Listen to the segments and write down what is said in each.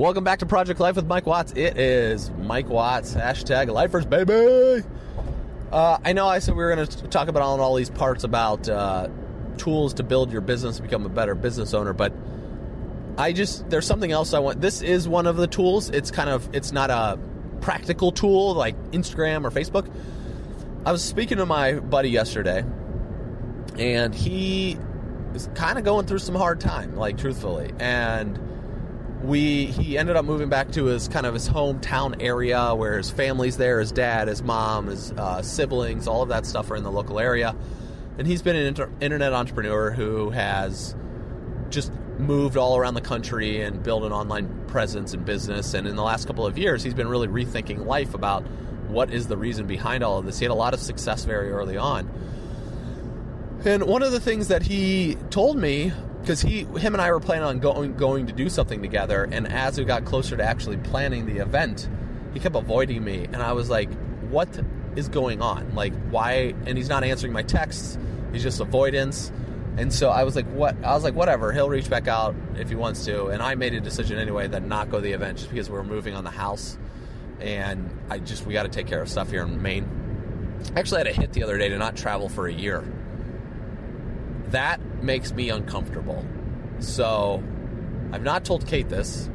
Welcome back to Project Life with Mike Watts. It is Mike Watts, hashtag lifers, baby. Uh, I know I said we were going to talk about all, all these parts about uh, tools to build your business, become a better business owner, but I just, there's something else I want. This is one of the tools. It's kind of, it's not a practical tool like Instagram or Facebook. I was speaking to my buddy yesterday, and he is kind of going through some hard time, like truthfully, and we he ended up moving back to his kind of his hometown area where his family's there his dad his mom his uh, siblings all of that stuff are in the local area. And he's been an inter- internet entrepreneur who has just moved all around the country and built an online presence and business. And in the last couple of years he's been really rethinking life about what is the reason behind all of this. He had a lot of success very early on. And one of the things that he told me because he, him, and I were planning on going going to do something together. And as we got closer to actually planning the event, he kept avoiding me, and I was like, "What is going on? Like, why?" And he's not answering my texts. He's just avoidance. And so I was like, "What?" I was like, "Whatever. He'll reach back out if he wants to." And I made a decision anyway that not go to the event just because we are moving on the house, and I just we got to take care of stuff here in Maine. I actually had a hit the other day to not travel for a year that makes me uncomfortable. So I've not told Kate this,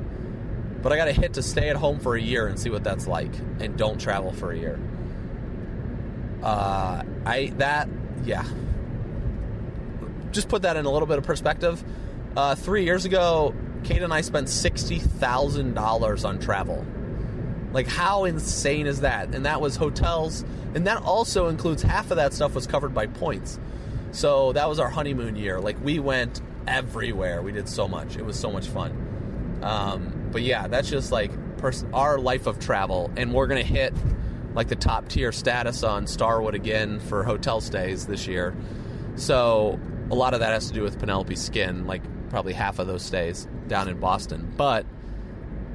but I got a hit to stay at home for a year and see what that's like, and don't travel for a year. Uh, I that yeah. Just put that in a little bit of perspective. Uh, three years ago, Kate and I spent sixty thousand dollars on travel. Like how insane is that? And that was hotels, and that also includes half of that stuff was covered by points. So that was our honeymoon year. Like we went everywhere. We did so much. It was so much fun. Um, but yeah, that's just like pers- our life of travel, and we're gonna hit like the top tier status on Starwood again for hotel stays this year. So a lot of that has to do with Penelope Skin, like probably half of those stays down in Boston. But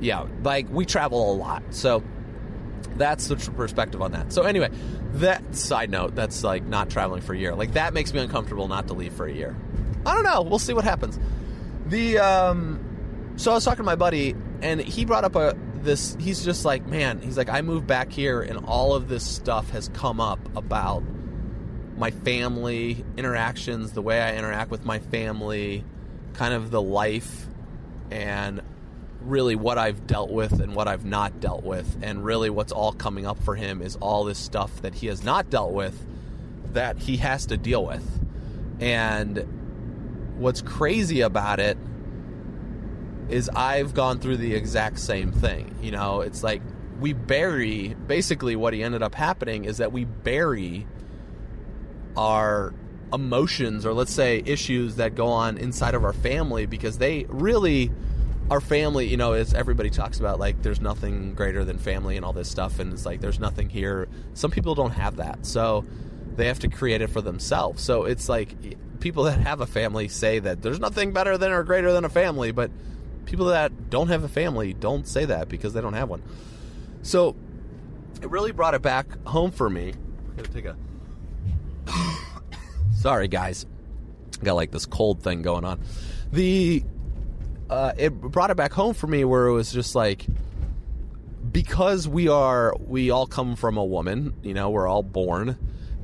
yeah, like we travel a lot, so that's the perspective on that. So anyway, that side note, that's like not traveling for a year. Like that makes me uncomfortable not to leave for a year. I don't know. We'll see what happens. The um, so I was talking to my buddy, and he brought up a this. He's just like, man. He's like, I moved back here, and all of this stuff has come up about my family interactions, the way I interact with my family, kind of the life, and really what I've dealt with and what I've not dealt with. And really, what's all coming up for him is all this stuff that he has not dealt with that he has to deal with. And what's crazy about it is I've gone through the exact same thing. You know, it's like we bury basically what he ended up happening is that we bury our emotions or let's say issues that go on inside of our family because they really our family, you know, as everybody talks about, like there's nothing greater than family and all this stuff, and it's like there's nothing here. Some people don't have that, so they have to create it for themselves. So it's like people that have a family say that there's nothing better than or greater than a family, but people that don't have a family don't say that because they don't have one. So it really brought it back home for me. I'm gonna take a. Sorry, guys. Got like this cold thing going on. The uh, it brought it back home for me where it was just like because we are we all come from a woman you know we're all born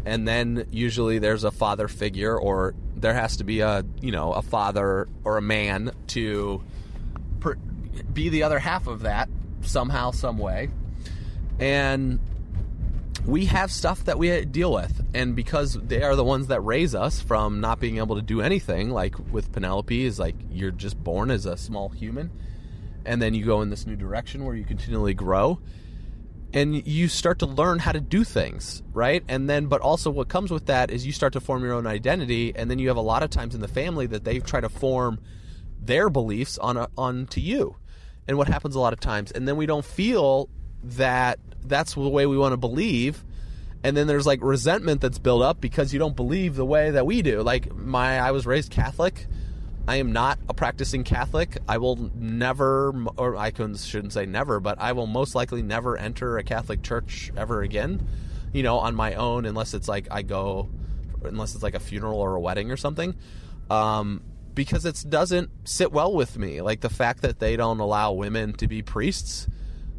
and then usually there's a father figure or there has to be a you know a father or a man to per, be the other half of that somehow some way. And we have stuff that we deal with and because they are the ones that raise us from not being able to do anything like with penelope is like you're just born as a small human and then you go in this new direction where you continually grow and you start to learn how to do things right? And then but also what comes with that is you start to form your own identity and then you have a lot of times in the family that they try to form their beliefs on a, onto you and what happens a lot of times. And then we don't feel that that's the way we want to believe and then there's like resentment that's built up because you don't believe the way that we do like my i was raised catholic I am not a practicing Catholic. I will never, or I shouldn't say never, but I will most likely never enter a Catholic church ever again. You know, on my own, unless it's like I go, unless it's like a funeral or a wedding or something, um, because it doesn't sit well with me. Like the fact that they don't allow women to be priests.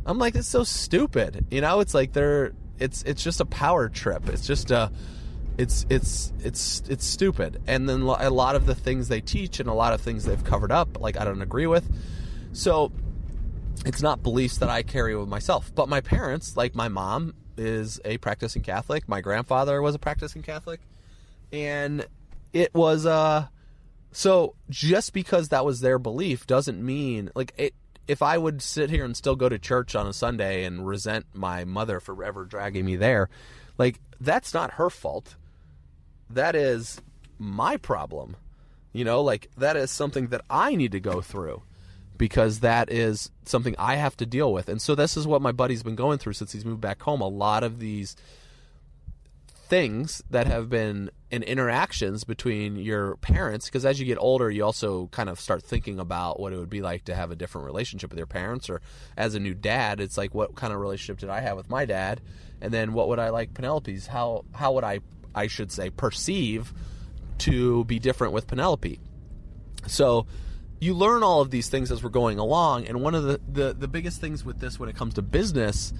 I'm like, it's so stupid. You know, it's like they're, it's it's just a power trip. It's just a it's it's it's it's stupid. And then a lot of the things they teach and a lot of things they've covered up, like I don't agree with. So it's not beliefs that I carry with myself. But my parents, like my mom, is a practicing Catholic. My grandfather was a practicing Catholic, and it was uh. So just because that was their belief doesn't mean like it. If I would sit here and still go to church on a Sunday and resent my mother for ever dragging me there, like that's not her fault that is my problem. You know, like that is something that I need to go through because that is something I have to deal with. And so this is what my buddy's been going through since he's moved back home. A lot of these things that have been in interactions between your parents because as you get older you also kind of start thinking about what it would be like to have a different relationship with your parents or as a new dad it's like what kind of relationship did I have with my dad and then what would I like Penelope's how how would I I should say, perceive to be different with Penelope. So you learn all of these things as we're going along. And one of the, the, the biggest things with this when it comes to business,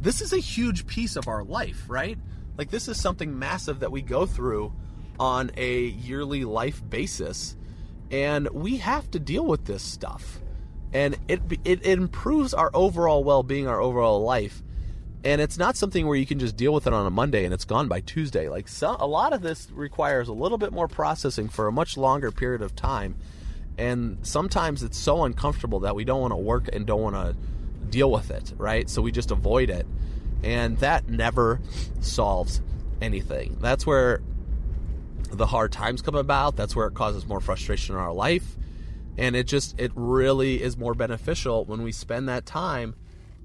this is a huge piece of our life, right? Like, this is something massive that we go through on a yearly life basis. And we have to deal with this stuff. And it, it, improves our overall well being, our overall life and it's not something where you can just deal with it on a Monday and it's gone by Tuesday. Like a lot of this requires a little bit more processing for a much longer period of time, and sometimes it's so uncomfortable that we don't want to work and don't want to deal with it, right? So we just avoid it, and that never solves anything. That's where the hard times come about. That's where it causes more frustration in our life, and it just it really is more beneficial when we spend that time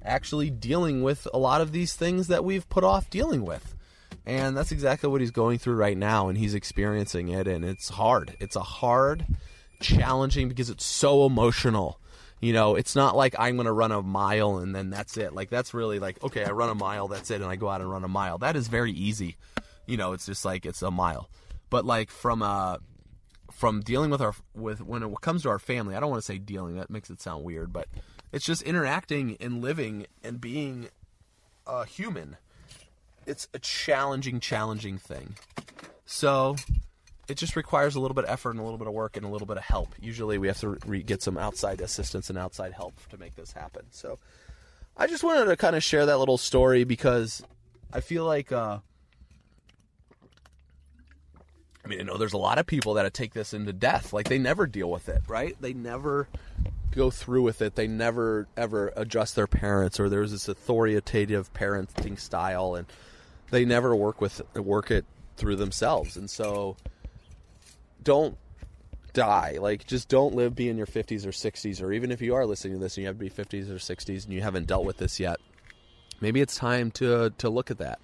actually dealing with a lot of these things that we've put off dealing with. And that's exactly what he's going through right now, and he's experiencing it, and it's hard. It's a hard, challenging because it's so emotional. You know, it's not like I'm going to run a mile and then that's it. Like, that's really like, okay, I run a mile, that's it, and I go out and run a mile. That is very easy. You know, it's just like it's a mile. But like from uh from dealing with our with when it comes to our family, I don't want to say dealing, that makes it sound weird, but it's just interacting and living and being a human. It's a challenging, challenging thing. So it just requires a little bit of effort and a little bit of work and a little bit of help. Usually we have to re- get some outside assistance and outside help to make this happen. So I just wanted to kind of share that little story because I feel like, uh, I mean, I know there's a lot of people that take this into death. Like they never deal with it, right? They never go through with it. They never ever adjust their parents, or there's this authoritative parenting style, and they never work with work it through themselves. And so, don't die. Like, just don't live be in your 50s or 60s, or even if you are listening to this and you have to be 50s or 60s and you haven't dealt with this yet, maybe it's time to to look at that.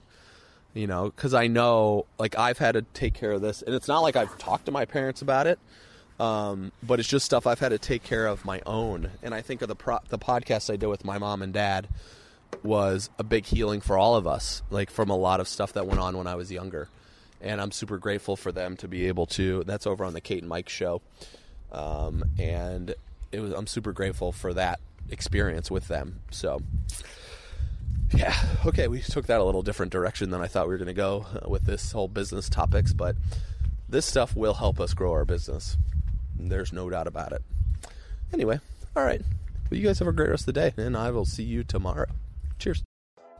You know, because I know, like, I've had to take care of this, and it's not like I've talked to my parents about it um, but it's just stuff I've had to take care of my own. And I think of the pro- the podcast I did with my mom and dad was a big healing for all of us, like from a lot of stuff that went on when I was younger. And I'm super grateful for them to be able to. That's over on the Kate and Mike show, um, and it was. I'm super grateful for that experience with them. So, yeah, okay, we took that a little different direction than I thought we were going to go uh, with this whole business topics, but this stuff will help us grow our business. There's no doubt about it. Anyway, all right. Well, you guys have a great rest of the day, and I will see you tomorrow. Cheers.